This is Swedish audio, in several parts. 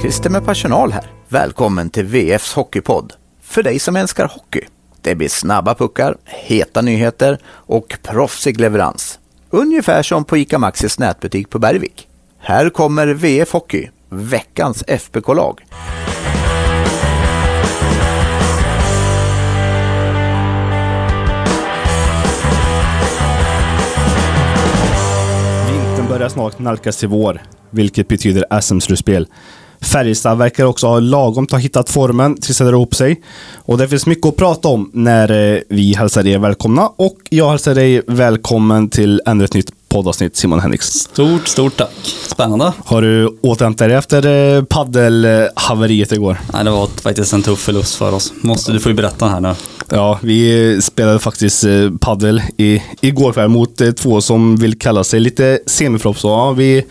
Christer med personal här. Välkommen till VFs Hockeypodd. För dig som älskar hockey. Det blir snabba puckar, heta nyheter och proffsig leverans. Ungefär som på ICA Maxis nätbutik på Bergvik. Här kommer VF Hockey, veckans FBK-lag. Vintern börjar snart nalkas till vår, vilket betyder SM-slutspel. Färjestad verkar också ha lagom ha hittat formen tills det drar ihop sig. Och det finns mycket att prata om när eh, vi hälsar er välkomna. Och jag hälsar dig välkommen till ännu ett nytt poddavsnitt, Simon Henriks. Stort, stort tack. Spännande. Har du återhämtat dig efter eh, paddelhaveriet igår? Nej, det var faktiskt en tuff förlust för oss. Måste, du får ju berätta här nu. Ja, vi spelade faktiskt padel paddel i, igår kväll mot eh, två som vill kalla sig lite semiproffs. Ja, vi,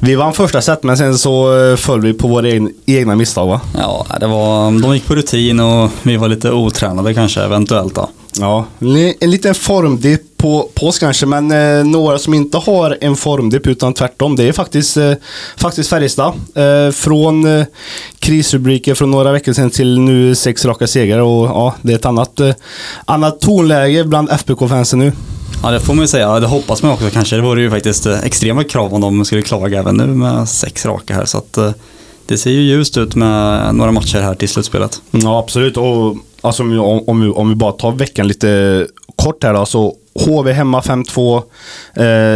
vi vann första set men sen så eh, föll vi på våra egna, egna misstag va? Ja, det var, de gick på rutin och vi var lite otränade kanske eventuellt då. Ja, en en liten formdipp på, på oss kanske, men eh, några som inte har en formdipp utan tvärtom, det är faktiskt, eh, faktiskt Färjestad. Eh, från eh, krisrubriker från några veckor sedan till nu sex raka segrar och ja, det är ett annat, eh, annat tonläge bland FBK-fansen nu. Ja, det får man ju säga. Det hoppas man också kanske. Det vore ju faktiskt eh, extrema krav om de skulle klaga även nu med sex raka här. Så att eh, det ser ju ljust ut med några matcher här till slutspelet. Ja, absolut. Och alltså, om, om, om, vi, bara tar veckan lite kort här då, så HV hemma 5-2.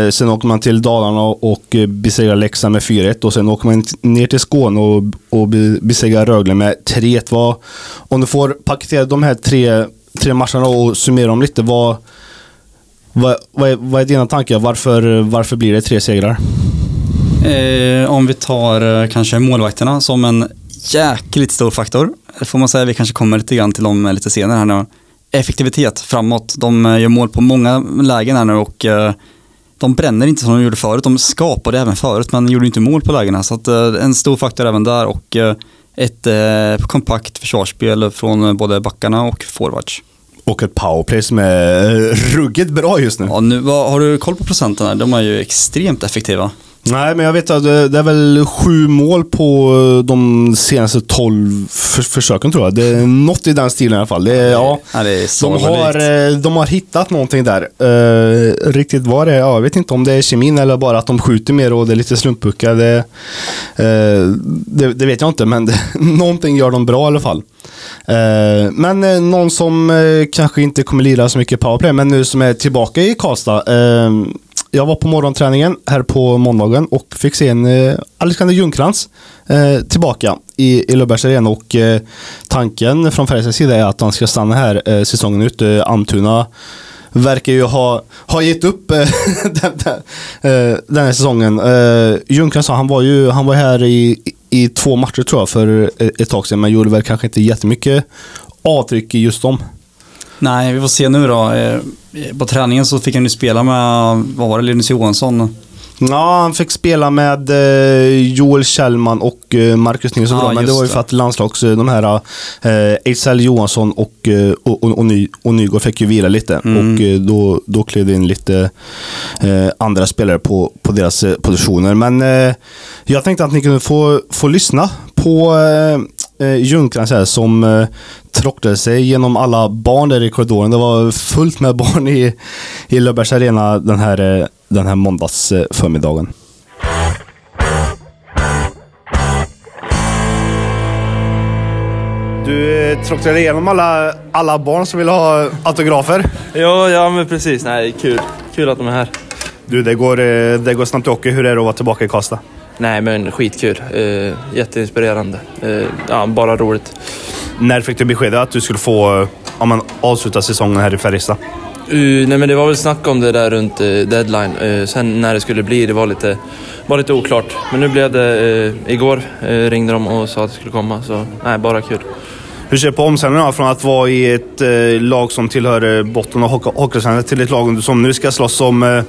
Eh, sen åker man till Dalarna och besegrar Leksand med 4-1 och sen åker man ner till Skåne och, och besegrar Rögle med 3-1. Vad- Om du får paketera de här tre, tre matcherna och summera dem lite, vad, vad, vad, är, vad är dina tankar? Varför, varför blir det tre segrar? Eh, om vi tar eh, kanske målvakterna som en jäkligt stor faktor. Får man säga. Vi kanske kommer lite grann till dem eh, lite senare här nu. Effektivitet framåt. De eh, gör mål på många lägen här nu och eh, de bränner inte som de gjorde förut. De skapade även förut men gjorde inte mål på lägena. Så att, en stor faktor även där och ett kompakt försvarsspel från både backarna och forwards. Och ett powerplay som är ruggigt bra just nu. Ja, nu, vad, har du koll på procenten här? De är ju extremt effektiva. Nej, men jag vet att det, det är väl sju mål på de senaste tolv för, försöken tror jag. Det är något i den stilen i alla fall. Det ja, Ja, det är de, har, eh, de har hittat någonting där. Eh, riktigt vad det är, ja, jag vet inte om det är kemin eller bara att de skjuter mer och det är lite slumppuckar. Det, eh, det, det vet jag inte, men det, någonting gör de bra i alla fall. Eh, men eh, någon som eh, kanske inte kommer lira så mycket powerplay, men nu som är tillbaka i Karlstad. Jag var på morgonträningen här på måndagen och fick se en eh, Alexander Ljungcrantz eh, tillbaka i, i Löfbergs Arena och eh, tanken från Färjestads sida är att han ska stanna här eh, säsongen ut. Eh, Almtuna verkar ju ha, ha gett upp eh, den, den, eh, den här säsongen. Eh, Ljungcrantz, han var ju han var här i, i två matcher tror jag för ett ett tag sedan men gjorde väl kanske inte jättemycket avtryck i just dem. Nej, vi får se nu då. Eh, På träningen så fick han ju spela med, vad var det, Linus Johansson? Ja, han fick spela med eh, Joel Kjellman och eh, Marcus Nilsson. Ja, men det var ju för att landslags, de här eh, Ejdsell Johansson och, och, och, och, Ny, och Nygård fick ju vila lite. Mm. Och då, då klev det in lite eh, andra spelare på, på deras positioner. Men eh, jag tänkte att ni kunde få, få lyssna på eh, eh, Ljungcrantz här som eh, tråcklade sig genom alla barn där i korridoren. Det var fullt med barn i, i Löfbergs Arena den här, eh, den här måndags eh. Du eh, tråcklade igenom alla, alla barn som vill ha autografer. Ja, ja men precis. Nej, kul. Kul att de är här. Du, det går, det går snabbt i hockey. Hur är det att vara tillbaka i Karlstad? Nej, men skitkul. Eh, jätteinspirerande. Eh, ja, bara roligt. När fick du beskedet att du skulle få ja, men, avsluta säsongen här i Färjestad? Uh, nej, men det var väl snack om det där runt eh, deadline. Eh, sen när det skulle bli, det var lite, var lite oklart. Men nu blev det... Igår ringde de och sa att det skulle komma. Så nej, bara kul. Hur ser du på omställningen från att vara i ett lag som tillhör botten hockey- Hockeyallsvenskan till ett lag som nu ska slåss om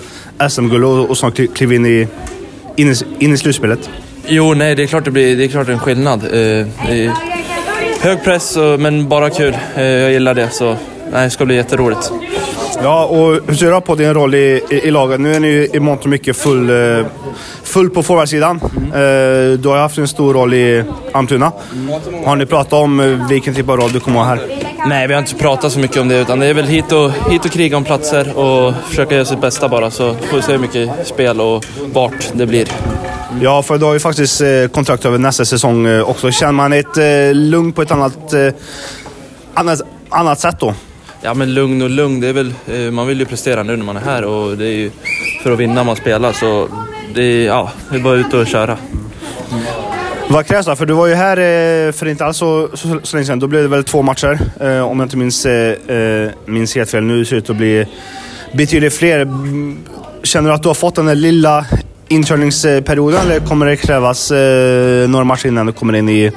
SM-guld och, och snart kli- kliva in i, in, i, in i slutspelet? Jo, nej, det är klart det blir det är klart en skillnad. Eh, det är hög press, och, men bara kul. Eh, jag gillar det, så nej, det ska bli jätteroligt. Ja, och hur ser du på din roll i, i, i laget? Nu är ni ju i mångt och mycket full, eh, full på forwardsidan. Eh, Du har ju haft en stor roll i Almtuna. Har ni pratat om eh, vilken typ av roll du kommer ha här? Nej, vi har inte pratat så mycket om det utan det är väl hit och, hit och kriga om platser och försöka göra sitt bästa bara så får vi se hur mycket spel och vart det blir. Ja, för du har ju faktiskt eh, kontrakt över nästa säsong eh, också. Känner man ett eh, lugn på ett annat, annat, annat sätt då? Ja men lugn och lugn, det är väl, man vill ju prestera nu när man är här och det är ju för att vinna man spelar så det är, ja, det är bara ut och köra. Vad krävs då? För du var ju här eh, för inte alls så, så, så länge sedan. Då blev det väl två matcher, eh, om jag inte minns, eh, eh minns helt fel. Nu ser det ut att bli betydligt fler. Känner du att du har fått den där lilla inkörningsperioden eller kommer det krävas eh, några matcher innan du kommer in i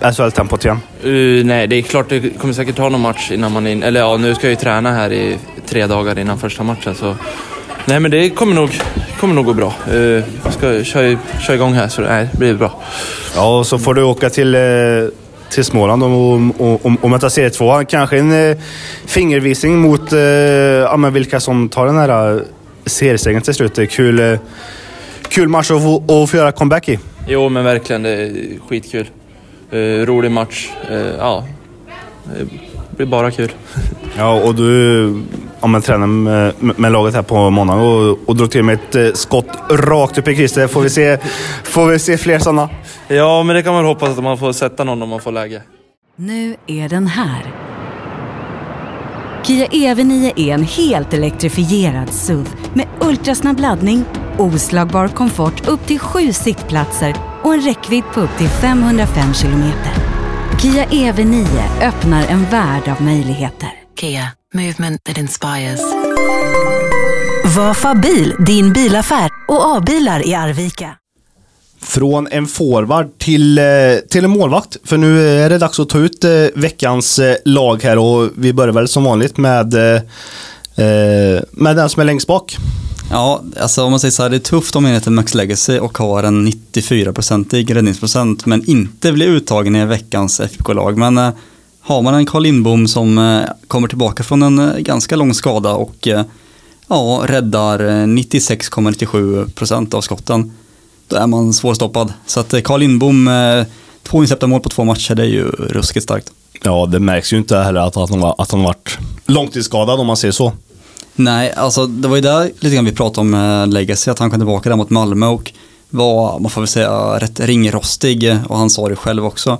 SHL-tempot igen? Uh, nej, det är klart det kommer säkert ta någon match innan man är in, Eller ja, nu ska jag ju träna här i tre dagar innan första matchen så... Nej men det kommer nog, kommer nog gå bra. Uh, jag ska köra, köra igång här så nej, det blir bra. Ja, och så får du åka till, eh, till Småland och, och, och, och möta serietvåan. Kanske en eh, fingervisning mot eh, ja, men vilka som tar den här eh, seriesegern till slut. Kul, eh, kul match att få, att få göra comeback i. Jo men verkligen, det är skitkul. Uh, rolig match. Uh, ja, det blir bara kul. Ja, och du ja, men, tränade med, med laget här på måndagen och, och drog till med ett eh, skott rakt upp i Christer. Får vi se, får vi se fler sådana? Ja, men det kan man hoppas att man får sätta någon om man får läge. Nu är den här. Kia EV9 är en helt elektrifierad SUV med ultrasnabb laddning, oslagbar komfort upp till sju sittplatser och en räckvidd på upp till 505 kilometer. Kia EV9 öppnar en värld av möjligheter. Kia, movement that inspires. Vafa bil, din bilaffär och A-bilar i Arvika. Från en forward till, eh, till en målvakt. För nu är det dags att ta ut eh, veckans eh, lag här och vi börjar väl som vanligt med, eh, eh, med den som är längst bak. Ja, alltså om man säger så här, det är tufft om man heter Max Legacy och har en 94-procentig räddningsprocent men inte blir uttagen i veckans FBK-lag. Men eh, har man en Carl Lindbom som eh, kommer tillbaka från en eh, ganska lång skada och eh, ja, räddar eh, 96,97% av skotten, då är man svårstoppad. Så att Carl Lindbom, två insläppta mål på två matcher, det är ju ruskigt starkt. Ja, det märks ju inte heller att, han, var, att han varit långtidsskadad om man säger så. Nej, alltså det var ju där lite grann vi pratade om Legacy, att han kom tillbaka där mot Malmö och var, man får väl säga, rätt ringrostig och han sa det själv också.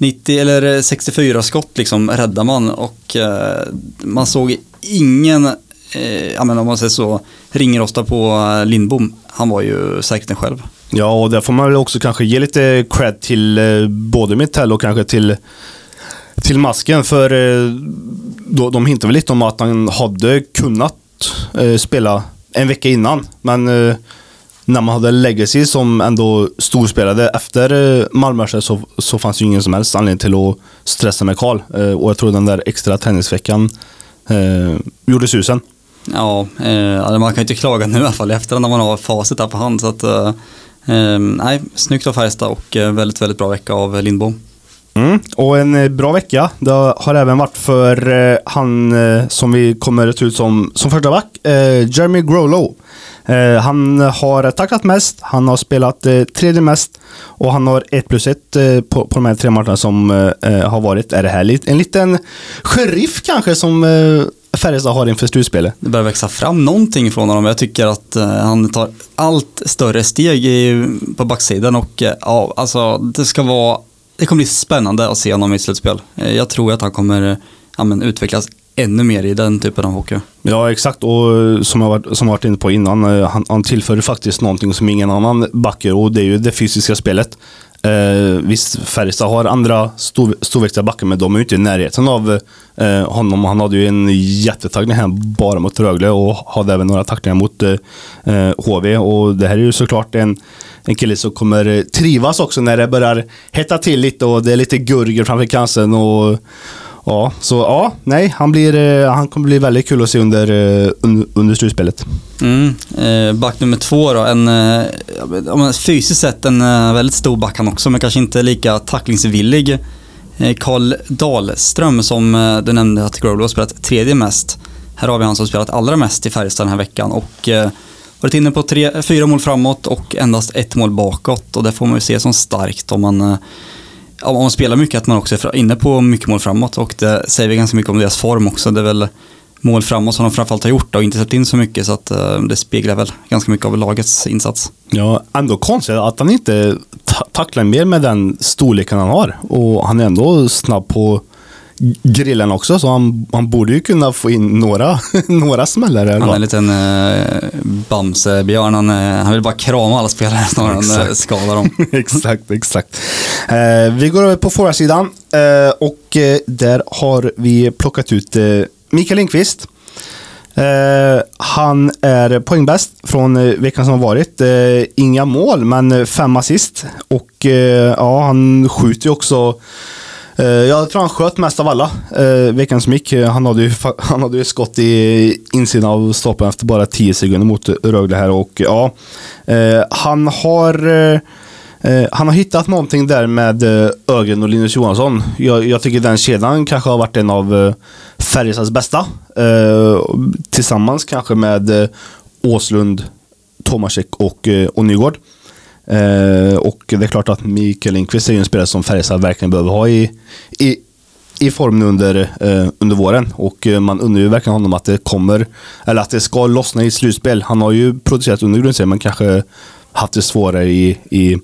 90 eller eh, 64 skott liksom räddar man och eh, man såg ingen, eh, ja men om man säger så, ringrosta på eh, Lindbom. Han var ju säkert en själv. Ja, och där får man väl också kanske ge lite cred till eh, både Mitell och kanske till, till Masken. För eh, då, de hintade väl lite om att han hade kunnat eh, spela en vecka innan. Men eh, när man hade Legacy som ändå storspelade efter eh, Malmö så, så fanns det ju ingen som helst anledning till att stressa med Karl. Eh, och jag tror den där extra tennisveckan eh, gjorde susen. Ja, eh, man kan ju inte klaga nu i alla fall efter när man har facit där på hand. Så att, eh, eh, nej, snyggt av Färjestad och väldigt, väldigt bra vecka av Lindbom. Mm. Och en bra vecka. Det har även varit för han som vi kommer att ut som, som första back, Jeremy Grolo. Eh, han har tacklat mest, han har spelat eh, tredje mest och han har ett plus ett eh, på, på de här tre matcherna som har varit. Är det här en liten sheriff kanske som Färjestad har inför slutspelet? Det börjar växa fram någonting från honom. Jag tycker att eh, han tar allt större steg i, på backsidan och eh, ja, alltså det ska vara, det kommer bli spännande att se honom i ett slutspel. Eh, jag tror att han kommer ja, men, utvecklas ännu mer i den typen av hockey. Ja, exakt. Och eh, som jag varit, som jag varit inne på innan, eh, han, han tillför faktiskt någonting som ingen annan backar och det är ju det fysiska spelet. Eh, visst, Färjestad har andra stor, storväxta backar, men de är ju inte i närheten av eh, honom. Han hade ju en jättetackling här bara mot Rögle och hade även några tacklingar mot eh, eh HV. Och det här är ju såklart en, en kille som kommer trivas också när det börjar hetta till lite och det är lite gurgel framför kansen Och, Ja, så ja, nej, han, blir, eh, han kommer bli väldigt kul att se under, eh, under slutspelet. Mm. Eh, back nummer två då, en, fysiskt sett en väldigt stor back han också, men kanske inte lika tacklingsvillig. Karl Dahlström som du nämnde att Growler har spelat tredje mest. Här har vi han som spelat allra mest i Färjestad den här veckan och varit inne på tre, fyra mål framåt och endast ett mål bakåt och det får man ju se som starkt om man, om man spelar mycket att man också är inne på mycket mål framåt och det säger vi ganska mycket om deras form också. Det är väl mål framåt som de framförallt har gjort och inte släppt in så mycket så att eh, det speglar väl ganska mycket av lagets insats. Ja, ändå konstigt att han inte tacklar mer med den storleken han har. Och han är ändå snabb på grillen också, så han, han borde ju kunna få in några, några smällar. eller Han är en liten eh, Bamse-Björn, han, eh, han vill bara krama alla spelare snarare än eh, skada dem. exakt, exakt. Eh, vi går över på forwardsidan eh, och eh, där har vi plockat ut eh, Mikael Lindqvist. Eh, han är poängbäst från eh, veckan som har varit. Eh, inga mål, men fem assist. Och ja, han skjuter ju också Eh, jag tror han sköt mest av alla eh, veckan som gick. Han hade, ju, han hade ju skott i insidan av stolpen efter bara 10 sekunder mot Rögle här och ja, eh, han har eh, eh, han har hittat någonting där med eh, Ögren och Linus Johansson. Jag, jag tycker den kedjan kanske har varit en av eh, Färjestads bästa. Eh, tillsammans kanske med eh, Åslund, Tomasek och, eh, och Nygård. Eh, och det är klart att Mikael Lindqvist är ju en spelare som Färjestad verkligen behöver ha i, i, i form nu under, eh, under våren. Och eh, man undrar ju verkligen honom att det kommer, eller att det ska lossna i slutspel. Han har ju producerat under grundserien men kanske haft det svårare i, i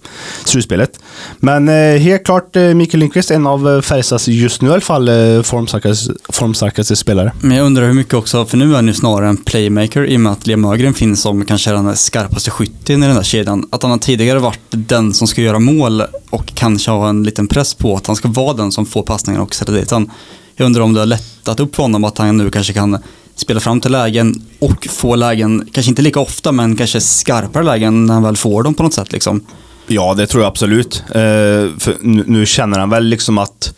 slutspelet. Men eh, helt klart eh, Mikael Lindqvist, en av eh, Färjestads just nu i alla fall eh, formstarkaste, formstarkaste spelare. Men jag undrar hur mycket också, för nu är han ju snarare en playmaker i och med att Liam Ögren finns som kanske den skarpaste skytten i den där kedjan. Att han har tidigare varit den som ska göra mål och kanske ha en liten press på att han ska vara den som får passningen och sätta dit den. Jag undrar om det har lättat upp för honom att han nu kanske kan spela fram till lägen och få lägen, kanske inte lika ofta men kanske skarpare lägen när han väl får dem på något sätt liksom. Ja, det tror jag absolut. Eh, för nu, nu känner han väl liksom att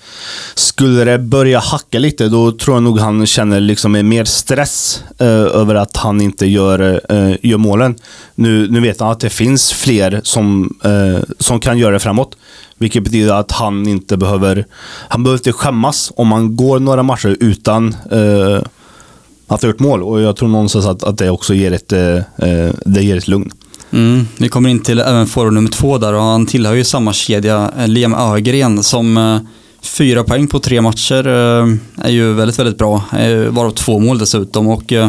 skulle det börja hacka lite, då tror jag nog han känner liksom mer stress eh, över att han inte gör, eh, gör målen. Nu, nu vet han att det finns fler som, eh, som kan göra det framåt. Vilket betyder att han inte behöver, han behöver inte skämmas om han går några matcher utan eh, att ha gjort mål. Och jag tror någonstans att, att det också ger ett, eh, eh, det ger ett lugn. Mm. Vi kommer in till även forward nummer två där och han tillhör ju samma kedja, eh, Liam Ögren, som eh, fyra poäng på tre matcher eh, är ju väldigt, väldigt bra. Eh, varav två mål dessutom och eh,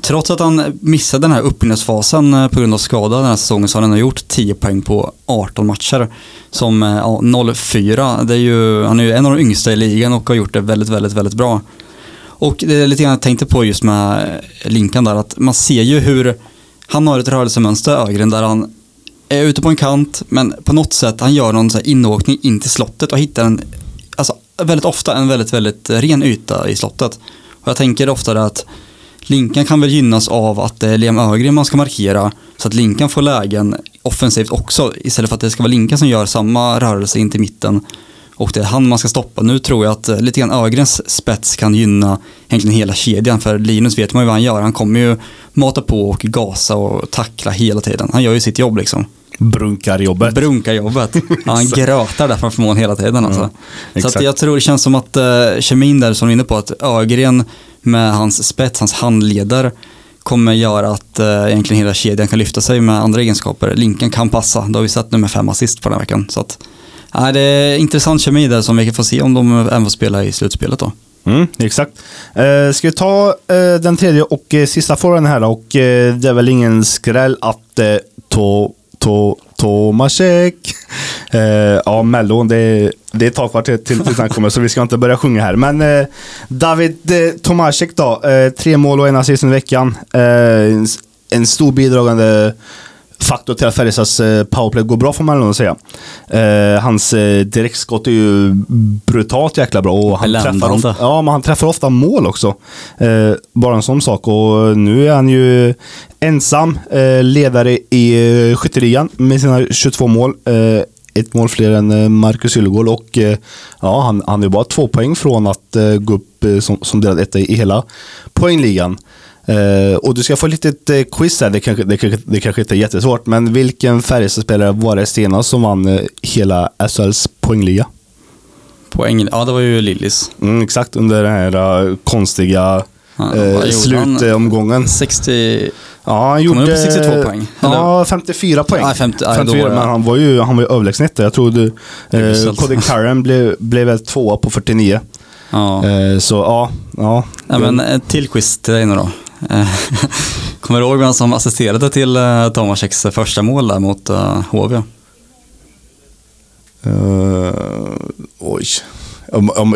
trots att han missade den här uppbyggnadsfasen eh, på grund av skada den här säsongen så har han ändå gjort 10 poäng på 18 matcher. Som eh, ja, 0-4, det är ju, han är ju en av de yngsta i ligan och har gjort det väldigt, väldigt, väldigt bra. Och det är lite grann jag tänkte på just med Linkan där, att man ser ju hur han har ett rörelsemönster, Ögren, där han är ute på en kant, men på något sätt han gör någon så här inåkning in till slottet och hittar en, alltså väldigt ofta en väldigt, väldigt ren yta i slottet. Och jag tänker ofta det att Linkan kan väl gynnas av att det är Liam Ögren man ska markera så att Linkan får lägen offensivt också istället för att det ska vara Linkan som gör samma rörelse in till mitten och det är han man ska stoppa. Nu tror jag att eh, lite grann Ögrens spets kan gynna egentligen hela kedjan för Linus vet man ju vad han gör. Han kommer ju mata på och gasa och tackla hela tiden. Han gör ju sitt jobb liksom. Brunkarjobbet. Brunkarjobbet. Han grötar där framför mål hela tiden alltså. Så exakt. att jag tror det känns som att uh, kemin där som du är inne på att Ögren med hans spets, hans handleder kommer göra att uh, egentligen hela kedjan kan lyfta sig med andra egenskaper. Linken kan passa, det har vi sett nu med fem assist på den här veckan. Så att, Ja, det är intressant kemi där som vi kan få se om de även får spela i slutspelet då. Mm, exakt. Eh, ska vi ta eh, den tredje och eh, sista frågan här då? och eh, det är väl ingen skräll att eh, to, to, Tomasek, eh, ja Mellon, det, det är ett tag kvar till, till, tills han kommer så vi ska inte börja sjunga här. Men eh, David eh, Tomasek då, eh, tre mål och en assist i veckan. Eh, en, en stor bidragande faktor till att Färjestads eh, powerplay går bra får man nog säga. Eh, hans eh, direktskott är ju brutalt jäkla bra och han Bländande. träffar, ofta, ja, men han träffar ofta mål också. Eh, bara en sån sak och nu är han ju ensam eh, ledare i eh, skytteligan med sina 22 mål. Ett mål fler än Marcus Yllegård och ja, han, han är bara två poäng från att gå upp som, som delad etta i, i hela poängligan. Eh, och du ska få lite ett eh, quiz här, det kanske, det, kanske, det kanske inte är jättesvårt, men vilken Färjestadspelare var det senast som vann eh, hela SHLs poängliga? Poäng, ja det var ju Lillis. Mm, exakt, under den här eh, konstiga Ja, eh, slutomgången. 60... Ja, han Kom gjorde... han upp på 62 poäng? Ja, 54 poäng. Ja, 50 ja, då 54, var det- men han var ju, han var ju överlägset. Jag tror eh. Cody Curran blev, blev väl tvåa på 49. Ja. Så ja, ja. Ja, men en till quiz till dig nu då. Eh, Kommer du ihåg vem som assisterade till eh, Tomaseks första mål där mot uh, HV? Eh, oj.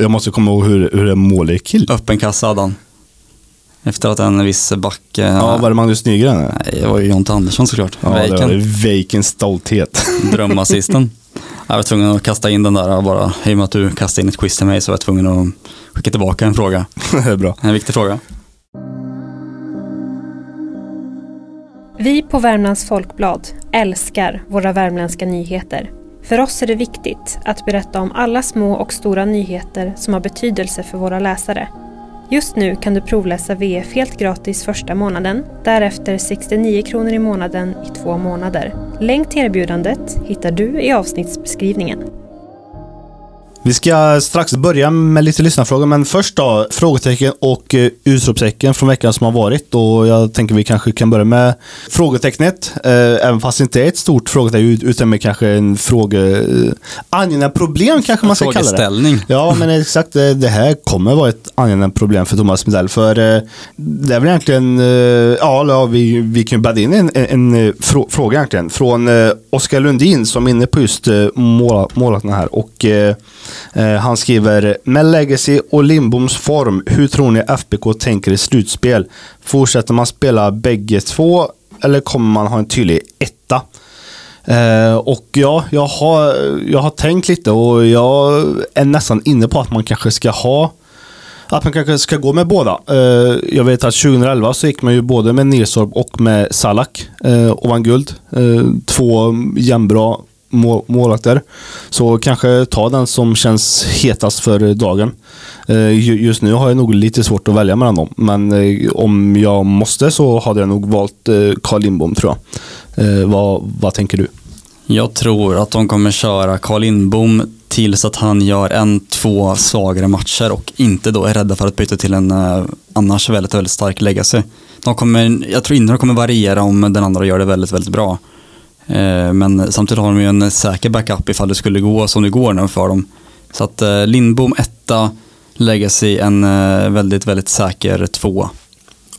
Jag, måste komma ihåg hur, hur en mål gick till. Öppen kassa hade han. Efter att en viss back... Ja, var det Magnus Nygren? Nej, det var ju Jonte Andersson såklart. Ja, det var. Vejkens stolthet. Drömassisten. Jag var tvungen att kasta in den där bara. I och med att du kastade in ett quiz till mig så var jag tvungen att skicka tillbaka en fråga. det är bra. En viktig fråga. Vi på Värmlands Folkblad älskar våra värmländska nyheter. För oss är det viktigt att berätta om alla små och stora nyheter som har betydelse för våra läsare. Just nu kan du provläsa VF helt gratis första månaden, därefter 69 kronor i månaden i två månader. Länk till erbjudandet hittar du i avsnittsbeskrivningen. Vi ska strax börja med lite lyssnarfrågor, men först då frågetecken och eh, utropstecken från veckan som har varit. Och jag tänker vi kanske kan börja med frågetecknet, eh, även fast det inte är ett stort frågetecken utan med kanske en fråge... Eh, angenämt problem kanske man ska kalla det. Frågeställning. Ja, men exakt. Det här kommer vara ett angenämt problem för Thomas Midell. För det är väl egentligen, ja, vi, vi kan ju bädda in en, en, en frå, fråga egentligen. Från Oskar Lundin som är inne på just målarna här. Och Eh, han skriver, med Legacy och Lindboms form, hur tror ni FBK tänker i slutspel? Fortsätter man spela bägge två eller kommer man ha en tydlig etta? Eh, och ja, jag har, jag har tänkt lite och jag är nästan inne på att man kanske ska ha att man kanske ska gå med båda. Eh, jag vet att 2011 så gick man ju både med Nilsorp och med Salak eh, och vann guld. Eh, två jämnbra mål, målvakter. Så kanske ta den som känns hetast för dagen. Eh, just nu har jag nog lite svårt att välja mellan dem. Men eh, om jag måste så hade jag nog valt eh, Carl Lindbom tror jag. Eh, vad, vad tänker du? Jag tror att de kommer köra Carl Lindbom tills att han gör en, två svagare matcher och inte då är rädda för att byta till en eh, annars väldigt, väldigt stark legacy. De kommer, jag tror inte de kommer variera om den andra gör det väldigt, väldigt bra. Eh, men samtidigt har de ju en säker backup ifall det skulle gå som det går nu för dem. Så att eh, Lindbom etta, legacy en eh, väldigt, väldigt säker tvåa.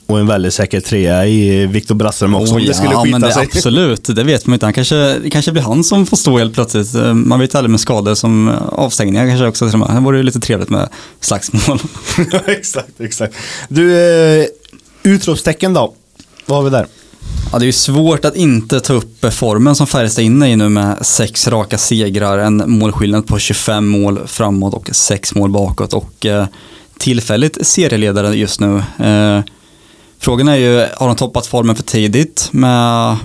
Och en väldigt säker trea i Viktor Brattström också. om Oj, det skulle ja, skita men det, sig. Absolut, det vet man inte. Han kanske, det kanske blir han som får stå helt plötsligt. Man vet aldrig med skador som avstängningar kanske också. Det vore ju lite trevligt med slagsmål. Exakt, exakt. Du, utropstecken då? Vad har vi där? Ja, det är ju svårt att inte ta upp formen som Färjestad är inne i nu med sex raka segrar, en målskillnad på 25 mål framåt och sex mål bakåt och eh, tillfälligt serieledare just nu. Eh, frågan är ju, har de toppat formen för tidigt med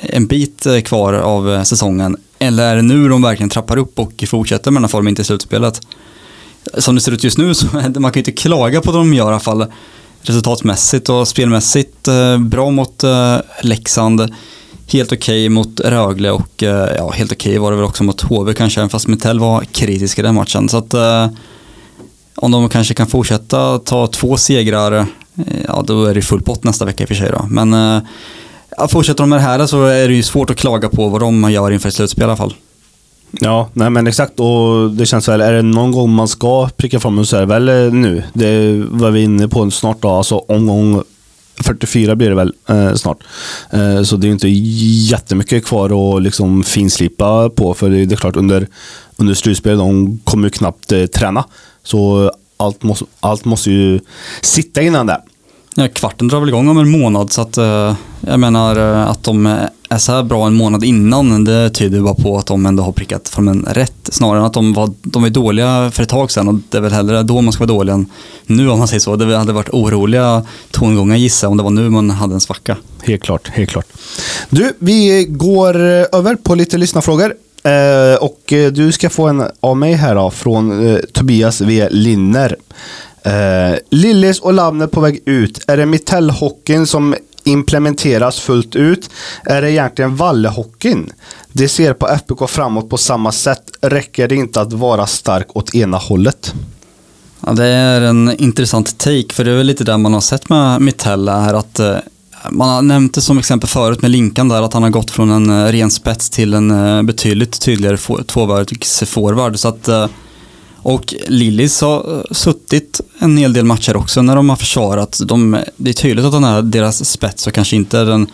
en bit eh, kvar av eh, säsongen eller är det nu de verkligen trappar upp och fortsätter med den här formen in till slutspelet? Som det ser ut just nu så man kan ju inte klaga på vad de gör i alla fall resultatmässigt och spelmässigt eh, bra mot eh, Leksand. Helt okej mot Rögle och eh, ja, helt okej var det väl också mot HV kanske, även fast Mitell var kritisk i den matchen. Så att eh, om de kanske kan fortsätta ta två segrar, ja då är det full pott nästa vecka i och för sig då. Men eh, ja, fortsätter de med det här så är det ju svårt att klaga på vad de gör inför ett slutspel i alla fall. Ja, nej men exakt. Och det känns väl, är det någon gång man ska pricka fram så är det väl eh, nu. Det var vi inne på snart då. Alltså omgång 44 blir det väl eh, snart. Eh, så det är ju inte jättemycket kvar att liksom finslipa på. För det, det är klart under, under slutspel, de kommer ju knappt eh, träna. Så allt måste, allt måste ju sitta innan det. Ja, kvarten drar väl igång om en månad så att eh, jag menar eh, att de eh, är så här bra en månad innan det tyder ju bara på att de ändå har prickat formen rätt snarare än att de var, de var dåliga för ett tag sedan och det är väl hellre då man ska vara dålig än nu om man säger så. Det hade varit oroliga tongångar gissa om det var nu man hade en svacka. Helt klart, helt klart. Du, vi går eh, över på lite lyssnarfrågor. Eh, och eh, du ska få en av mig här då, från eh, Tobias V. Linner. Eh, Lillis och Lavner på väg ut. Är det Mitellhockeyn som implementeras fullt ut? Är det egentligen Vallehockeyn? Det ser på FBK framåt på samma sätt. Räcker det inte att vara stark åt ena hållet? Ja, det är en intressant take, för det är väl lite det man har sett med Mitella här att eh, man har nämnt det som exempel förut med Linkan där att han har gått från en eh, ren spets till en eh, betydligt tydligare få- tvåvägsforward. Så att, eh, och Lillis har eh, suttit en hel del matcher också när de har försvarat. De, det är tydligt att han är deras spets och kanske inte är den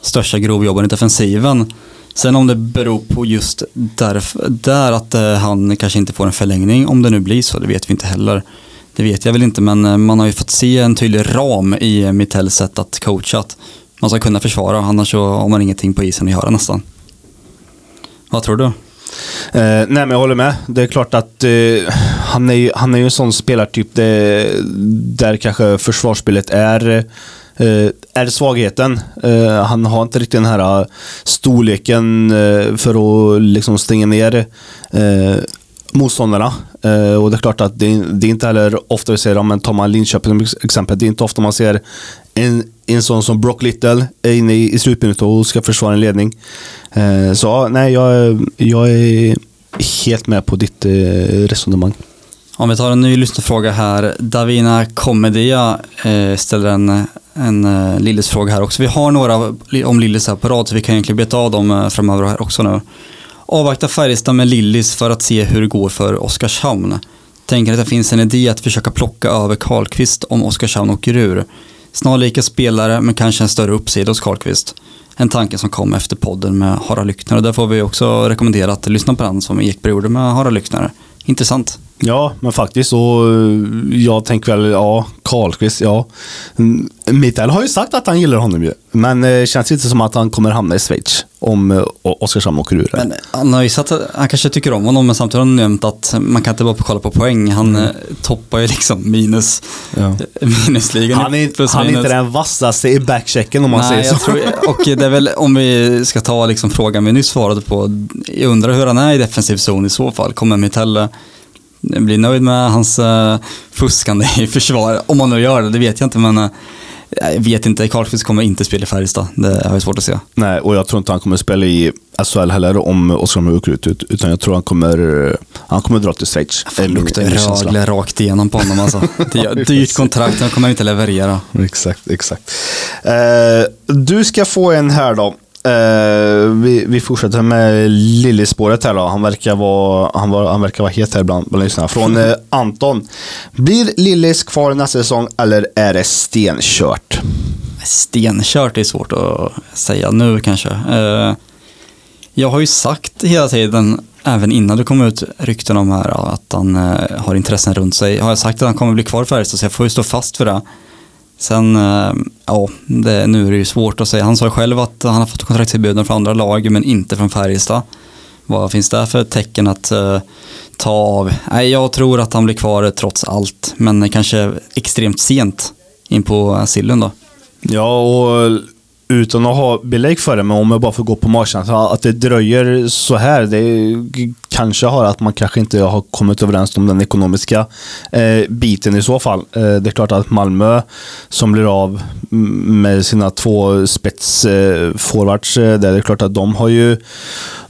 största grovjobbaren i defensiven. Sen om det beror på just därf- där att eh, han kanske inte får en förlängning, om det nu blir så, det vet vi inte heller. Det vet jag väl inte, men eh, man har ju fått se en tydlig ram i Mittells sätt att coacha. Att man ska kunna försvara, annars så har man ingenting på isen att göra nästan. Vad tror du? Eh, nej, men jag håller med. Det är klart att eh, han, är, ju- han är ju en sån spelartyp det, där kanske försvarsspelet är, eh, är svagheten. Eh, han har inte riktigt den här eh, storleken eh, för att liksom stänga ner motståndarna. Eh, och det är klart att det, det är inte heller ofta vi ser, om man tar man Linköping som exempel, det är inte ofta man ser en, en sån som Brock Little är inne i, i slutminuten och ska försvara en ledning. Eh, så nej, jag, är- jag är helt med på ditt eh, resonemang. Om vi tar en ny lyssnarfråga här. Davina Comedia eh, ställer en, en eh, Lillis-fråga här också. Vi har några om Lillis här på rad så vi kan egentligen beta av dem eh, framöver här också nu. Avvakta Färjestad med Lillis för att se hur det går för Oskarshamn. Tänker att det finns en idé att försöka plocka över Karlqvist om Oskarshamn åker ur. Snarlika spelare men kanske en större uppsida hos Karlqvist. En tanke som kom efter podden med Harald Lyckner och där får vi också rekommendera att lyssna på den som Ekberg gjorde med Harald Lyckner. Intressant. Ja, men faktiskt så eh, jag tänker väl, ja, Karlqvist, ja. Mm, Mikael har ju sagt att han gillar honom ju. Men det känns inte som att han kommer hamna i Schweiz om eh, Oskarshamn åker ur. Men han har ju sagt att han kanske tycker om honom men samtidigt har han nämnt att man kan inte bara kolla på poäng. Han eh, toppar ju liksom minus, Ja. minusligan. han är, plus han är minus. inte den vassaste i backchecken om man Nej, säger jag så. tror, och det är väl om vi ska ta liksom frågan vi nyss svarade på. Jag undrar hur han är i defensiv zon i så fall. Kommer Mitell bli nöjd med hans uh, fuskande i försvar? Om han nu gör det, det vet jag inte. Men uh, jag vet inte, Karlqvist kommer inte spela i Färjestad. Det har jag svårt att se. Nej, och jag tror inte han kommer spela i SHL heller om Oskarshamn åker ut. ut- Utan jag tror han kommer, han kommer dra till Schweiz. Det luktar. Rögle rakt igenom på honom alltså. Det är ett dyrt kontrakt, han kommer inte leverera. Exakt, exakt. Eh, du ska få en här då. Uh, vi, vi fortsätter med Lillispåret här då. Han verkar vara, han var, han verkar vara het här bland, bland lyssnarna. Från uh, Anton. Blir Lillis kvar nästa säsong eller är det stenkört? Stenkört är svårt att säga nu kanske. Uh, Jag har ju sagt hela tiden, även innan det kom ut rykten om här, att han har intressen runt sig. Har jag sagt att han kommer bli kvar för Färjestad så jag får ju stå fast för det. Sen, eh, ja, det, nu är det ju svårt att säga. Han sa själv att han har fått kontraktserbjudanden från andra lag men inte från Färjestad. Vad finns det för tecken att uh, ta av? Nej, jag tror att han blir kvar trots allt, men kanske extremt sent in på sillen då. Ja, och utan att ha belägg för det, men om jag bara får gå på magkänslan, att det dröjer så här, det kanske har att man kanske inte har kommit överens om den ekonomiska eh, biten i så fall. Eh, det är klart att Malmö, som blir av med sina två spetsforwards, eh, eh det är klart att de har ju,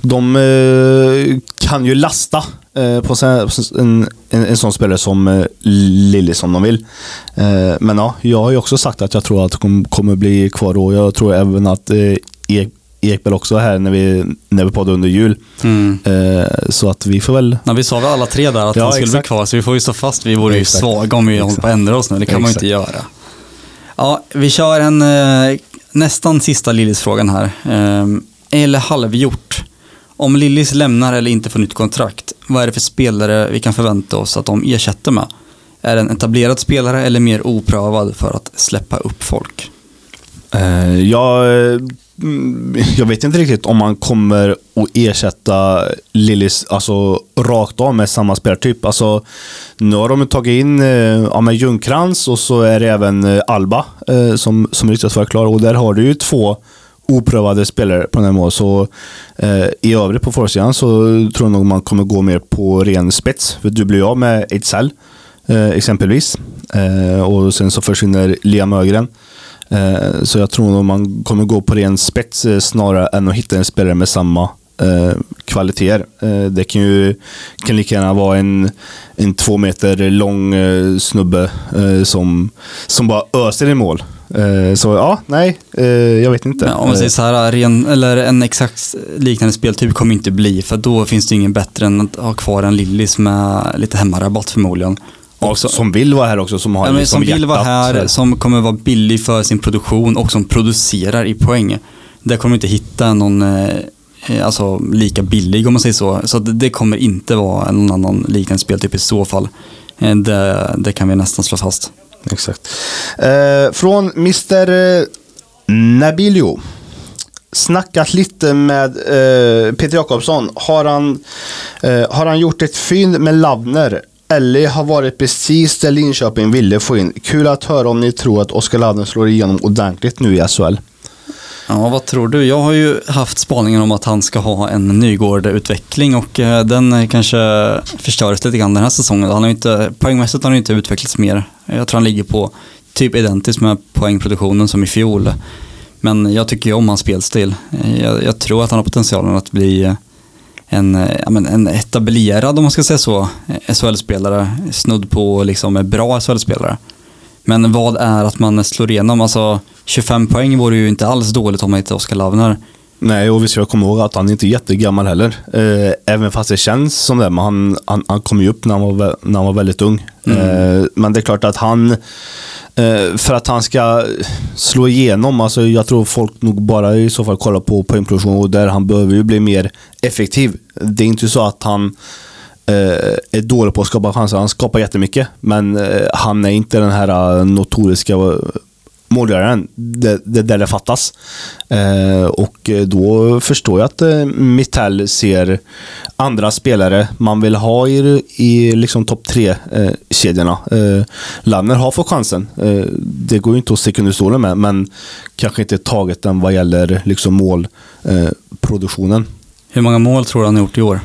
de eh, kan ju lasta eh, på en, en, en sån spelare som eh, Lillis Lilly som de vill. Men ja, jag har ju också sagt att jag tror att de kommer bli kvar och jag tror även att e- Ekberg också är här när vi, när vi poddar under jul. Eh, så att vi får väl... Ja, vi sa väl alla tre där att Ja, han skulle exakt. bli kvar, så vi får ju stå fast. Vi vore ju Exakt. svaga om vi håller på att ändra oss nu. Det kan man ju inte göra. Ja, vi kör en eh, nästan sista Lillis-frågan här. Eh, eller halvgjort. Om Lillis lämnar eller inte får nytt kontrakt, vad är det för spelare vi kan förvänta oss att de ersätter med? Är det en etablerad spelare eller mer oprövad för att släppa upp folk? Eh, jag, mm, jag vet inte riktigt om man kommer att ersätta Lillis alltså, rakt av med samma spelartyp. Alltså, nu har de tagit in eh, ja, med och så är det även eh, Alba eh, som, som riktigt klar. Och där har du ju två oprövade spelare på den här mål. Så eh, i övrigt på forwardsidan så tror jag nog man kommer gå mer på ren spets. För du blir ju av med Ejdsell eh, exempelvis. Eh, och sen så försvinner Liam Ögren. Eh, så jag tror nog man kommer gå på ren spets eh, snarare än att hitta en spelare med samma eh, kvaliteter. Eh, det kan ju kan lika gärna vara en, en två meter lång eh, snubbe eh, som, som bara öser i mål. Eh, så ja, nej, eh, jag vet inte. Men om man säger så här, eh, ren, eller en exakt liknande speltyp kommer inte bli, för då finns det ingen bättre än att ha kvar en Lillis med lite hemmarabatt förmodligen. Ja, Också- som vill vara här också, som har Ja, liksom som vill vara här, sådär. som kommer vara billig för sin produktion och som producerar i poäng. Där kommer du inte hitta någon eh, eh, alltså, lika billig om man säger så. Så det, det kommer inte vara någon annan liknande speltyp i så fall. Eh, Det, det kan vi nästan slå fast. Exakt. Eh, från Mr. eh, Nabilio. Snackat lite med eh, Peter Jakobsson. Har han, eh, har han gjort ett fynd med Lavner? Ellie har varit precis där Linköping ville få in. Kul att höra om ni tror att Oskar Ladden slår igenom ordentligt nu i SHL. Ja, vad tror du? Jag har ju haft spaningen om att han ska ha en Nygård-utveckling och eh, den eh, kanske förstördes lite grann den här säsongen. Han har inte, poängmässigt har han ju inte utvecklats mer. Jag tror han ligger på typ identiskt med poängproduktionen som i fjol. Men jag tycker ju om hans spelstil. Jag, jag tror att han har potentialen att bli eh, en, eh, ja, men en etablerad, om man ska säga så, SHL-spelare. Snudd på liksom bra SHL-spelare. Men vad är att man slår igenom? Alltså 25 poäng vore ju inte alls dåligt om man heter Oskar Lavner. Nej, och vi ska komma ihåg att han inte är jättegammal heller. Eh, även fast det känns som det. Men han, han, han kom ju upp när han var, när han var väldigt ung. Eh, men det är klart att han, eh, för att han ska slå igenom, alltså jag tror folk nog bara i så fall kollar på poängproduktion och där han behöver ju bli mer effektiv. Det är inte så att han eh, är dålig på att skapa chanser. Han skapar jättemycket, men eh, han är inte den här eh, notoriska målgöraren. Det, det är där det fattas. Eh, och eh, då förstår jag att eh, Mittell ser andra spelare man vill ha i, i liksom topp tre-kedjorna. Eh, Lanner har fått chansen. Eh, det går ju inte att sticka under stolen med, men kanske inte taget den vad gäller liksom målproduktionen. Eh. Hur många mål tror du han har gjort i år?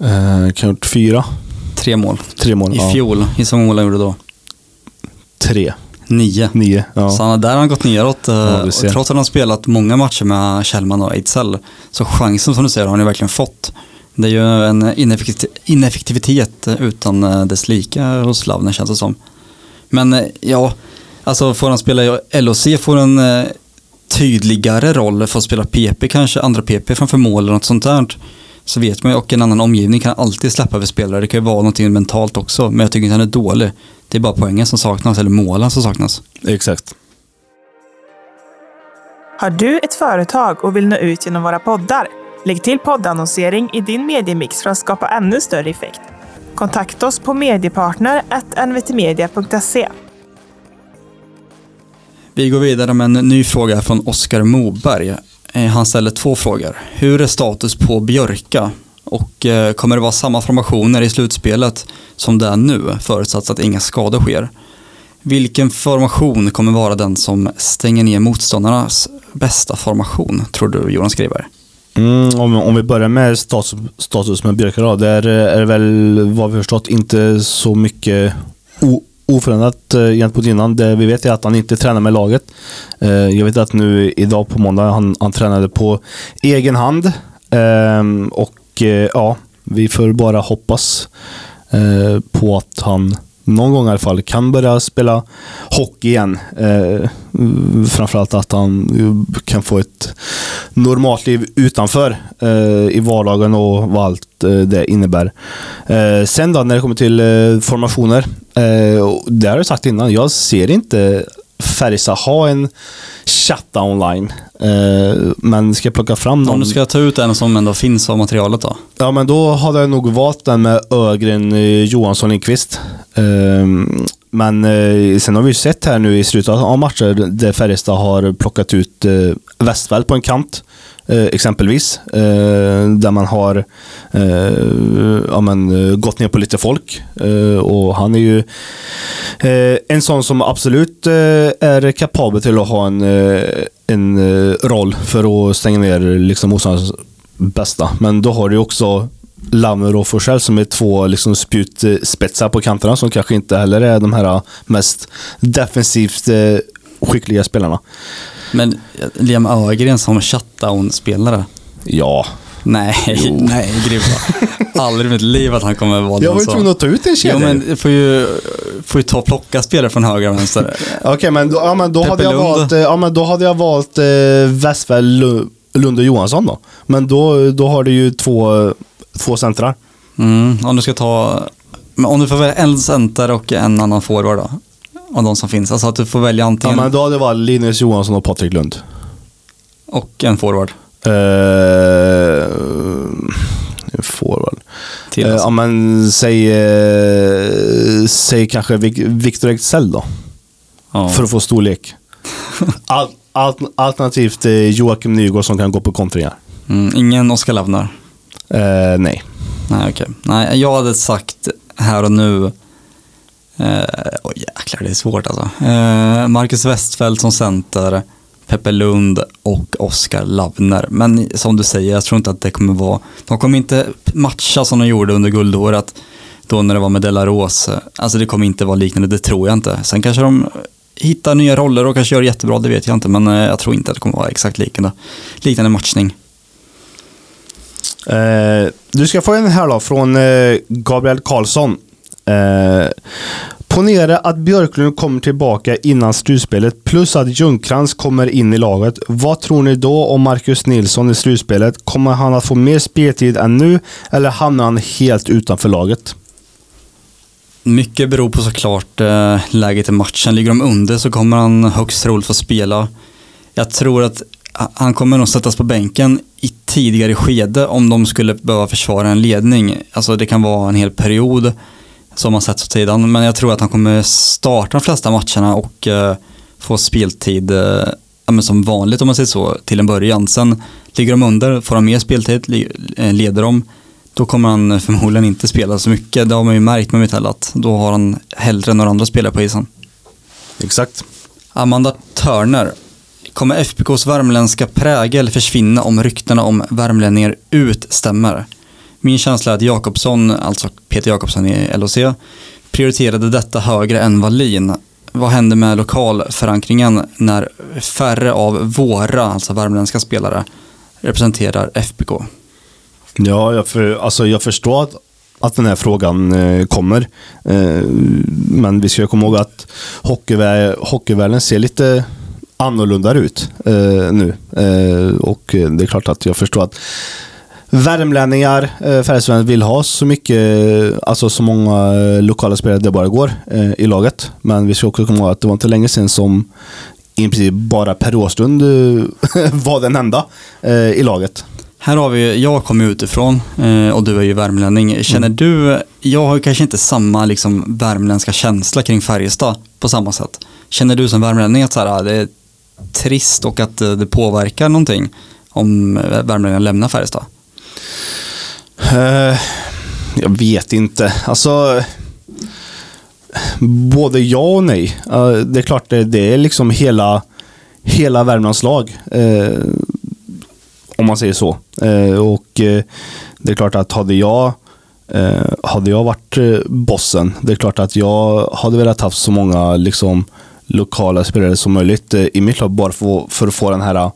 eh, kan ha gjort fyra, Tre mål. tre mål. I ja. fjol, hur många mål han gjorde då? Tre, Nio. nio. Ja. Så han, där har han gått neråt. eh, Ja, och trots att han har spelat många matcher med Kjellman och Ejdsell. Så chansen som du säger har han ju verkligen fått. Det är ju en ineffekti- ineffektivitet utan eh, dess lika hos Lavner känns det som. Men eh, ja, alltså får han spela i LOC får en tydligare roll för att spela PP kanske, andra PP framför mål eller något sånt där. Så vet man ju, och en annan omgivning kan alltid släppa över spelare. Det kan ju vara någonting mentalt också, men jag tycker inte han är dålig. Det är bara poängen som saknas, eller målen som saknas. Exakt. Har du ett företag och vill nå ut genom våra poddar? Lägg till poddannonsering i din mediemix för att skapa ännu större effekt. Kontakta oss på mediepartner.nvtmedia.se. Vi går vidare med en ny fråga från Oskar Moberg. Eh, Han ställer två frågor. Hur är status på Björka? Och eh, kommer det vara samma formationer i slutspelet som det är nu, förutsatt att inga skador sker? Vilken formation kommer vara den som stänger ner motståndarnas bästa formation, tror du Jonas Skriver? Mm, om, om vi börjar med status, status med Björka. Där eh, är det väl vad vi förstått inte så mycket o, oförändrat eh, gentemot innan. Det vi vet är att han inte tränar med laget. Eh, jag vet att nu idag på måndag han, han tränade på egen hand. Ehm, och Eh, ja, vi får bara hoppas eh, på att han någon gång i alla fall kan börja spela hockey igen. Eh, framförallt att han kan få ett normalt liv utanför eh, i vardagen och vad allt eh, det innebär. Eh, sen då när det kommer till eh, formationer. Eh, det har jag sagt innan, jag ser inte Färjestad ha en shutdown line. Eh, men ska jag plocka fram någon? Om du ska ta ut en som ändå finns av materialet då? Ja, men då hade jag nog valt den med Ögren, eh, Johansson, Lindqvist. Ehm, men eh, sen har vi ju sett här nu i slutet av matcher där Färjestad har plockat ut eh, Westfall på en kant. Eh, exempelvis. Eh, där man har eh, ja, men, gått ner på lite folk. Och han är ju en sån som absolut är kapabel till att ha en, en roll för att stänga ner liksom, motståndarens bästa. Men då har du ju också Lammer och Forsell som är två liksom, spjutspetsar på kanterna som kanske inte heller är de här mest defensivt skickliga spelarna. Men eh, Liam Ögren som shutdown-spelare, Ja, Nej, nej Gribba. Aldrig i mitt liv att han kommer vara Jag var ju tvungen att ta ut en kedja. Jo men får ju, får ju ta och plocka spelare från höger och vänster. Okej, men, då, ja, men då, hade jag valt, eh, ja, men då hade jag valt eh, Westberg, Lu- Lund och Johansson då. Men då, då har du ju två, två centrar. Mm, om du ska ta, men om du får välja en center och en annan forward då? Av de som finns. Alltså att du får välja Ja, antingen men då hade jag valt Linus Johansson och Patrik Lund. och en forward. Uh, forward. Till Eh, alltså. ja, men säg, eh, säg kanske Vic- Victor Ejdsell då. Ja. För att få storlek. Al, al, alternativt Joakim Nygård som kan gå på kontringar. Mm, ingen Oskar Lavnar. Eh, nej. Nej, okej. Nej, jag hade sagt här och nu, eh, jäklar det är svårt alltså. Eh, Marcus Westfeldt som center, Peppe Lund och Oskar Lavner. Men som du säger, jag tror inte att det kommer vara, de kommer inte matcha som de gjorde under guldåret, då när det var med Delaros. Alltså det kommer inte vara liknande, det tror jag inte. Sen kanske de hittar nya roller och kanske gör det jättebra, det vet jag inte. Men eh, jag tror inte att det kommer vara exakt liknande, liknande matchning. Eh, du ska få en här då från eh, Gabriel Karlsson. Eh, ponera att Björklund kommer tillbaka innan slutspelet plus att Ljungcrantz kommer in i laget. Vad tror ni då om Marcus Nilsson i slutspelet? Kommer han att få mer speltid än nu eller hamnar han helt utanför laget? Mycket beror på såklart eh, läget i matchen. Ligger de under så kommer han högst troligt få spela. Jag tror att han kommer nog sättas på bänken i tidigare skede om de skulle behöva försvara en ledning. Alltså det kan vara en hel period som man sett så sidan. Men jag tror att han kommer starta de flesta matcherna och eh, få speltid eh, som vanligt om man säger så till en början. Sen ligger de under, får de mer speltid, eh, leder de då kommer han förmodligen inte spela så mycket. Det har man ju märkt med Mitell att då har han hellre några andra spelare på isen. Exakt. Amanda Törner. Kommer FBKs värmländska prägel försvinna om ryktena om värmlänningar utstämmer? Min känsla är att Jakobsson, alltså Peter Jakobsson i LHC, prioriterade detta högre än Wallin. Vad hände med lokalförankringen när färre av våra, alltså värmländska spelare, representerar FBK? Ja, jag, för, alltså jag förstår att, att den här frågan eh, kommer. Eh, men vi ska komma ihåg att hockeyvär, hockeyvärlden ser lite annorlunda ut eh, nu. Eh, och det är klart att jag förstår att värmlänningar, eh, Färjestad vill ha så mycket, alltså så många eh, lokala spelare det bara går eh, i laget. Men vi ska också komma ihåg att det var inte länge sedan som i princip bara Per Åslund eh, var den enda eh, i laget. Här har vi, jag kommer utifrån eh, och du är ju värmlänning. Känner du, jag har kanske inte samma liksom värmländska känsla kring Färjestad på samma sätt. Känner du som värmlänning att så här, ah, det är trist och att eh, det påverkar någonting om eh, värmlänningar lämnar Färjestad? Eh, jag vet inte. Alltså, både ja och nej. Eh, det är klart, det, det är liksom hela, hela Värmlands lag. eh, om man säger så. Eh, och eh, det är klart att hade jag eh, hade jag varit bossen, det är klart att jag hade velat haft så många liksom, lokala spelare som möjligt i mitt lag bara för, för att få den här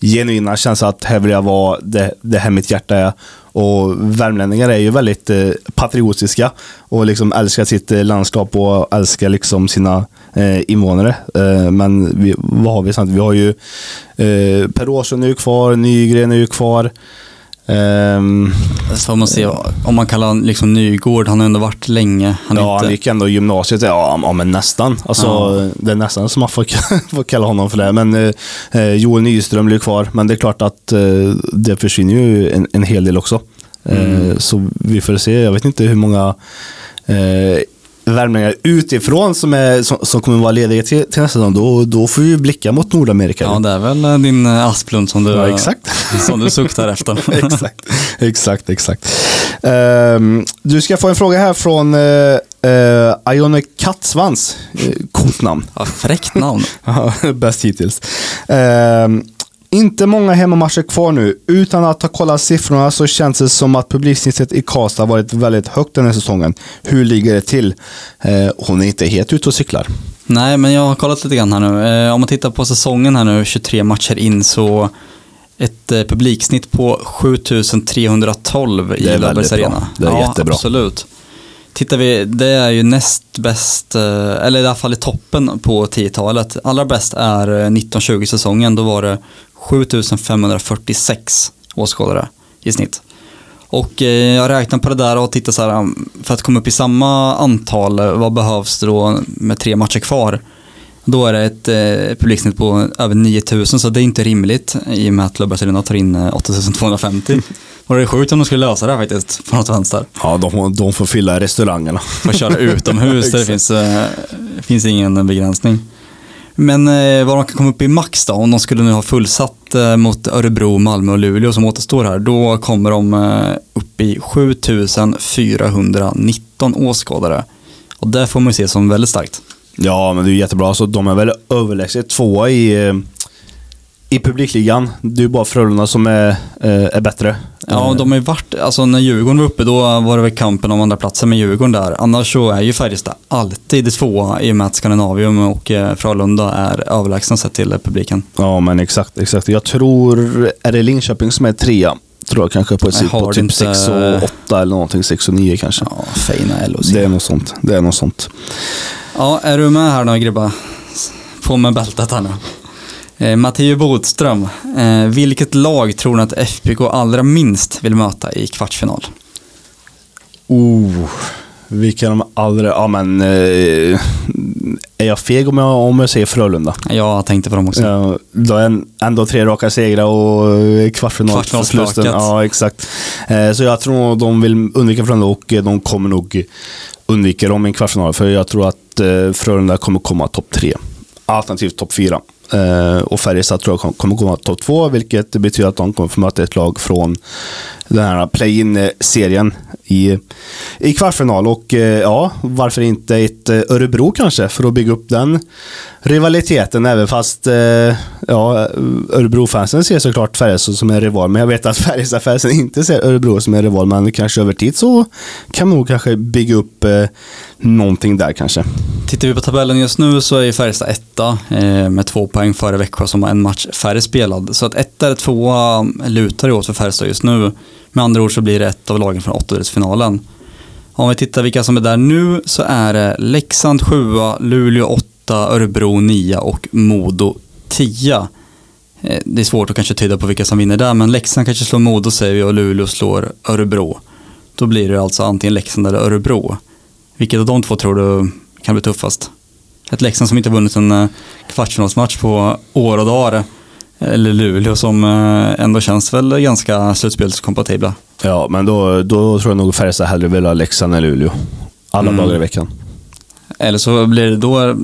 genuina känsla att här vill jag vara, det, det här mitt hjärta är. Och värmlänningar är ju väldigt eh, patriotiska och liksom älskar sitt eh, landskap och älskar liksom sina eh, invånare. Eh, men vi, vad har vi sant? Vi har ju eh, Per Åslund är ju kvar, Nygren är ju kvar. Ehm, Så man se, om man kallar han liksom Nygård, han har ändå varit länge. Han ja, inte, han gick ändå gymnasiet. Ja, ja men nästan. Alltså, Ja. Det är nästan som man får, får kalla honom för det. Men eh, eh, Joel Nyström blir kvar. Men det är klart att eh, det försvinner ju en, en hel del också. Eh, så vi får se. Jag vet inte hur många eh, värmlänningar utifrån som, är, som, som kommer vara lediga till, till nästa säsong. Då, då får vi blicka mot Nordamerika. Ja, det är väl eh, din eh, Asplund som du, Ja, exakt. som du suktar efter. exakt, exakt, exakt. Ehm, du ska få en fråga här från uh, uh, Ione Kattsvans. Uh, coolt namn. Ja, fräckt namn. Bäst hittills. Ehm, inte många hemmamatcher kvar nu. Utan att ha kollat siffrorna så känns det som att publiksnittet i Karlstad varit väldigt högt den här säsongen. Hur ligger det till? Eh, hon är inte helt ute och cyklar. Nej, men jag har kollat lite grann här nu. Eh, om man tittar på säsongen här nu, 23 matcher in, så Ett eh, publiksnitt på 7312 i Löfbergs. Arena. Det är ja, jättebra. Absolut. Tittar vi, det är ju näst bäst, eh, eller i alla fall i toppen på 10-talet. Allra bäst är eh, 1920 säsongen, då var det 7546 åskådare i snitt. Och eh, jag räknar på det där och tittar så här, um, för att komma upp i samma antal, eh, vad behövs då med tre matcher kvar? Då är det ett eh, publiksnitt på över 9000 så det är inte rimligt i och med att Löfbergs Arena tar in eh, 8250. Och det är sjukt om de skulle lösa det här faktiskt, på något vänster. Ja, de, de får fylla restaurangerna. Får köra utomhus där det finns, eh, finns ingen begränsning. Men eh, vad de kan komma upp i max då, om de skulle nu ha fullsatt eh, mot Örebro, Malmö och Luleå som återstår här, då kommer de eh, upp i 7419 åskådare. Och det får man ju se som väldigt starkt. Ja, men det är jättebra. Så de är väl överlägset tvåa i, eh, i publikligan. Det är ju bara Frölunda som är, eh, är bättre. Ja, de har ju varit, alltså när Djurgården var uppe då var det väl kampen om andra platsen med Djurgården där. Annars så är ju Färjestad alltid tvåa i och med att Skandinavium och eh, Frölunda är överlägsna sett till publiken. Ja, men exakt. exakt. Jag tror, är det Linköping som är trea? Tror jag kanske på ett snitt på typ inte- 6 och 8 eller någonting. 6 och 9 kanske. Ja, fina LOC. Det är något sånt. Det är något sånt. Ja, är du med här nu grabbar? På med bältet här nu. Eh, Matteo Bodström, eh, vilket lag tror ni att FBK allra minst vill möta i kvartsfinal? Oh, vilka de aldrig... Ja, men... Eh, är jag feg om jag, om jag säger Frölunda? Jag tänkte på dem också. Ja, då är ändå tre raka segrar och eh, kvartsfinal. Kvartsfinalsspöket. förlusten. Ja, exakt. Eh, Så jag tror de vill undvika Frölunda och de kommer nog undvika dem i en kvartsfinal. För jag tror att eh, Frölunda kommer komma topp tre. Alternativt topp fyra. Uh, Och Färjestad tror jag kommer komma topp två, vilket betyder att de kommer få möta ett lag från den här play-in-serien i, i kvartsfinal. Och uh, ja, varför inte ett eh, Örebro kanske, för att bygga upp den rivaliteten. Även fast uh, ja, Örebro-fansen ser såklart Färjestad som en rival. Men jag vet att Färjestad-fansen inte ser Örebro som en rival. Men kanske över tid så kan man nog kanske bygga upp någonting där kanske. Tittar vi på tabellen just nu så är ju Färjestad etta eh, med två poäng före Växjö som har en match färre spelad. Så att etta eller tvåa lutar det åt för Färjestad just nu. Med andra ord så blir det ett av lagen från åttondelsfinalen. Om vi tittar vilka som är där nu så är det Leksand 7, Luleå 8, Örebro 9 och Modo 10. Eh, det är svårt att kanske tyda på vilka som vinner där, men Leksand kanske slår Modo säger vi och Luleå slår Örebro. Då blir det alltså antingen Leksand eller Örebro. Vilket av de två tror du kan bli tuffast? Ett Leksand som inte vunnit en eh, kvartsfinalsmatch på år och dagar. Eller Luleå som eh, ändå känns väl ganska slutspelskompatibla. Ja, men då, då tror jag nog Färjestad hellre vill ha Leksand än Luleå. Alla Mm. dagar i veckan. Eller så blir det då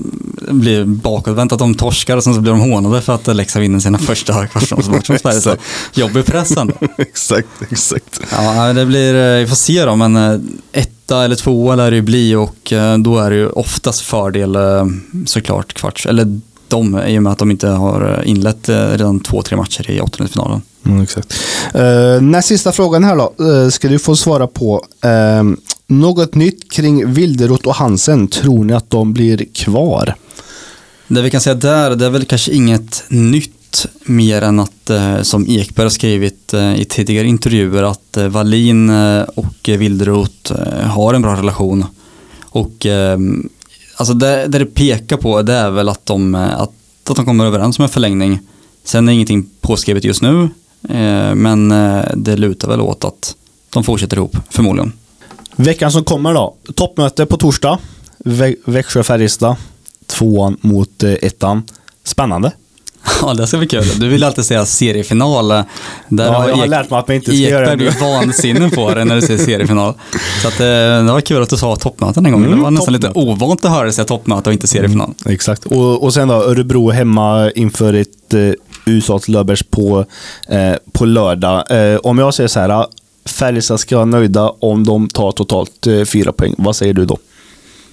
blir bakåtvänt att de torskar och sen så blir de hånade för att Leksand vinner sina första kvartsfinalsmatcher Jobbig press ändå. exakt, exakt. Ja, det blir, eh, vi får se då, men eh, etta eller tvåa lär det ju bli och eh, då är det ju oftast fördel såklart kvarts, eller de i och med att de inte har inlett redan två, tre matcher i åttondelsfinalen. Mm, exakt. Uh, näst sista frågan här då, uh, ska du få svara på. Uh, något nytt kring Wilderot och Hansen, tror ni att de blir kvar? Det vi kan säga där, det är väl kanske inget nytt mer än att eh, som Ekberg har skrivit eh, i tidigare intervjuer att eh, Wallin eh, och Wilderot har en bra relation. Och alltså det, det det pekar på det är väl att de, att, att de kommer överens om en förlängning. Sen är ingenting påskrivet just nu, men det lutar väl åt att de fortsätter ihop, förmodligen. Veckan som kommer då, toppmöte på torsdag. Vä- Växjö-Färjestad, tvåan mot uh, ettan. Spännande. Ja, det ska bli kul. Du vill alltid säga seriefinal. Där Ja, jag har lärt mig att man inte ska göra det. blir vansinnig på det när du säger seriefinal. Så att, eh, det var kul att du sa toppmöten en gång. Mm, det var nästan lite toppmöte. ovant att höra dig säga toppmöte och inte seriefinal. Exakt. Och, och sen då Örebro hemma inför ett uh, utsålt Löfbergs på, eh, på lördag. Eh, om jag säger så här, Färjestad ska vara nöjda om de tar totalt eh, fyra poäng. Vad säger du då?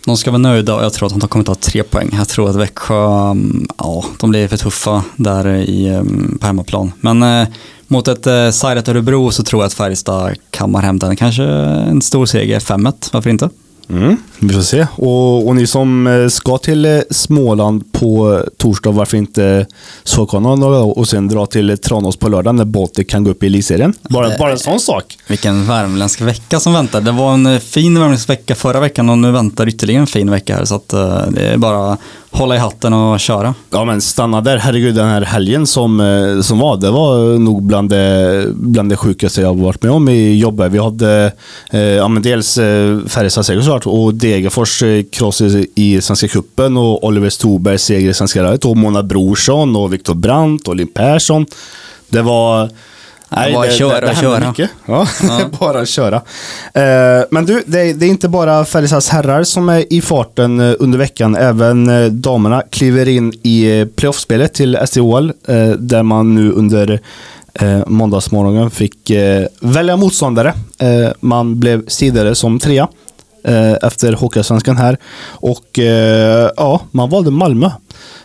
De ska vara nöjda och jag tror att de kommer ta tre poäng. Jag tror att Växjö, mm, ja, de blir för tuffa där i, mm, på hemmaplan. Men eh, mot ett eh, sargat Örebro så tror jag att Färjestad kammar hem den. Kanske en stor seger, 5-1, varför inte? Mm. Vi får se. Och, och ni som eh, ska till eh, Småland på torsdag, varför inte såka några dagar och sen dra till Tranås på lördag när Baltic kan gå upp i elitserien? Bara, det- bara en sån sak. Vilken värmländsk vecka som väntar. Det var en eh, fin värmländsk vecka förra veckan och nu väntar ytterligare en fin vecka här. Så att eh, det är bara hålla i hatten och köra. Ja men stanna där. Herregud, den här helgen som, eh, som var, det var nog bland det, bland det sjukaste jag varit med om i jobbet. Vi hade eh, ja, men dels eh, Färjestad seger såklart och Degerfors eh, kross i, i Svenska cupen och Oliver Storberg seger i Svenska rallyt och Mona Brorsson och Viktor Brandt och Linn Persson. Det var... Nej, bara köra, hände köra. mycket. Ja, bara köra. Eh, men du, det är, det är inte bara Färjestads herrar som är i farten eh, under veckan. Även eh, damerna kliver in i eh, playoffspelet till SDHL eh, där man nu under eh, måndagsmorgonen fick eh, välja motståndare. Eh, man blev sidare som trea eh, efter Hockeyallsvenskan här. Och eh, ja, man valde Malmö.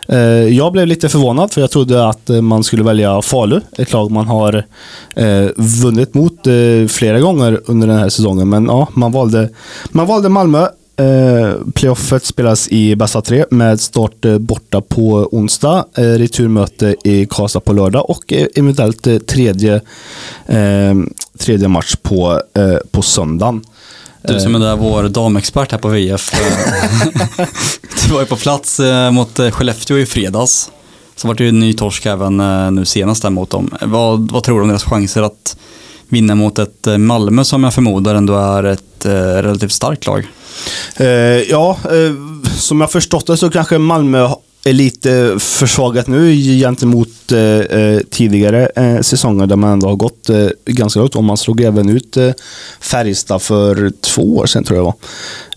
Eh, jag blev lite förvånad för jag trodde att man skulle välja Falu, ett lag man har eh, vunnit mot eh, flera gånger under den här säsongen. Men ja, man valde, man valde Malmö. Eh, playoffet spelas i bästa tre med start borta på onsdag, returmöte i Karlstad på lördag och eventuellt tredje, tredje match på, på söndagen. Du som är där vår damexpert här på VF. eh, du var ju på plats eh, mot eh, Skellefteå i fredags. Så vart det ju en ny torsk även eh, nu senast där mot dem. Vad, vad tror du om deras chanser att vinna mot ett eh, Malmö som jag förmodar ändå är ett eh, relativt starkt lag? Eh, ja, eh, som jag förstått det så kanske Malmö är lite försvagat nu gentemot eh, eh, tidigare eh, säsonger där man ändå har gått eh, ganska långt. Och man slog även ut eh, Färjestad för två år sedan tror jag var.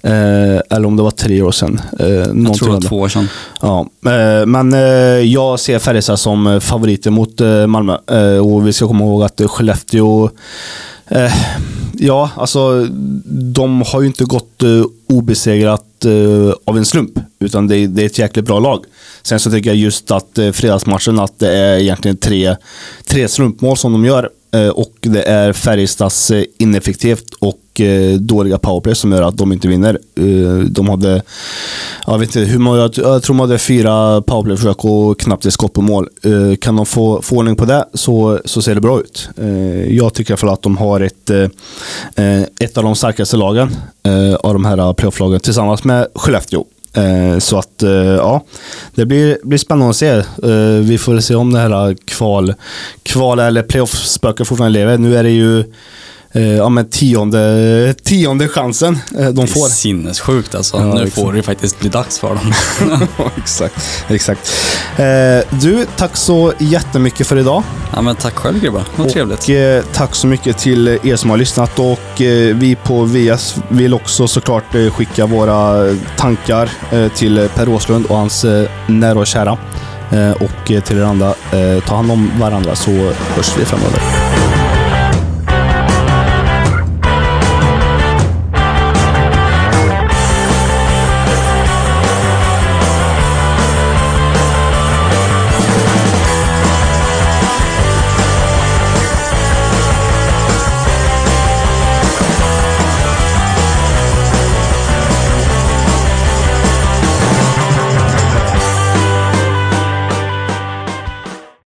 Eh, eller om det var tre år sedan. Eh, Jag tror det var två år sedan. Ja, eh, men eh, jag ser Färjestad som favoriter mot Malmö. Och vi ska komma ihåg att Skellefteå eh, Ja, alltså de har ju inte gått uh, obesegrat uh, av en slump. Utan det, är- det är ett jäkligt bra lag. Sen så tycker jag just att uh, fredagsmatchen, att det är egentligen tre, tre slumpmål som de gör. Eh, och det är Färjestads eh, ineffektivt och eh, dåliga powerplay som gör att de inte vinner. De hade, jag vet inte hur många, jag tror de hade fyra powerplay-försök och knappt ett skott på mål. Kan de få, få ordning på det så, så ser det bra ut. Jag tycker i alla fall att de har ett, ett av de starkaste lagen av de här playoff-lagen tillsammans med Skellefteå. Eh, så att, eh, ja, det blir, blir spännande att se. Eh, vi får väl se om det här kval, kval eller playoff-spöket fortfarande lever. Nu är det ju eh, ja, men tionde, tionde chansen eh, de Det är får. sinnessjukt alltså. Ja, nu exakt. får det faktiskt bli dags för dem. exakt. exakt. Eh, Du, tack så jättemycket för idag. ja, men tack själv grabbar, vad trevligt. Och eh, tack så mycket till er som har lyssnat och eh, vi på VS vill också såklart skicka våra tankar till Per Åslund och hans nära och kära. Och till er andra, ta hand om varandra så hörs vi framöver.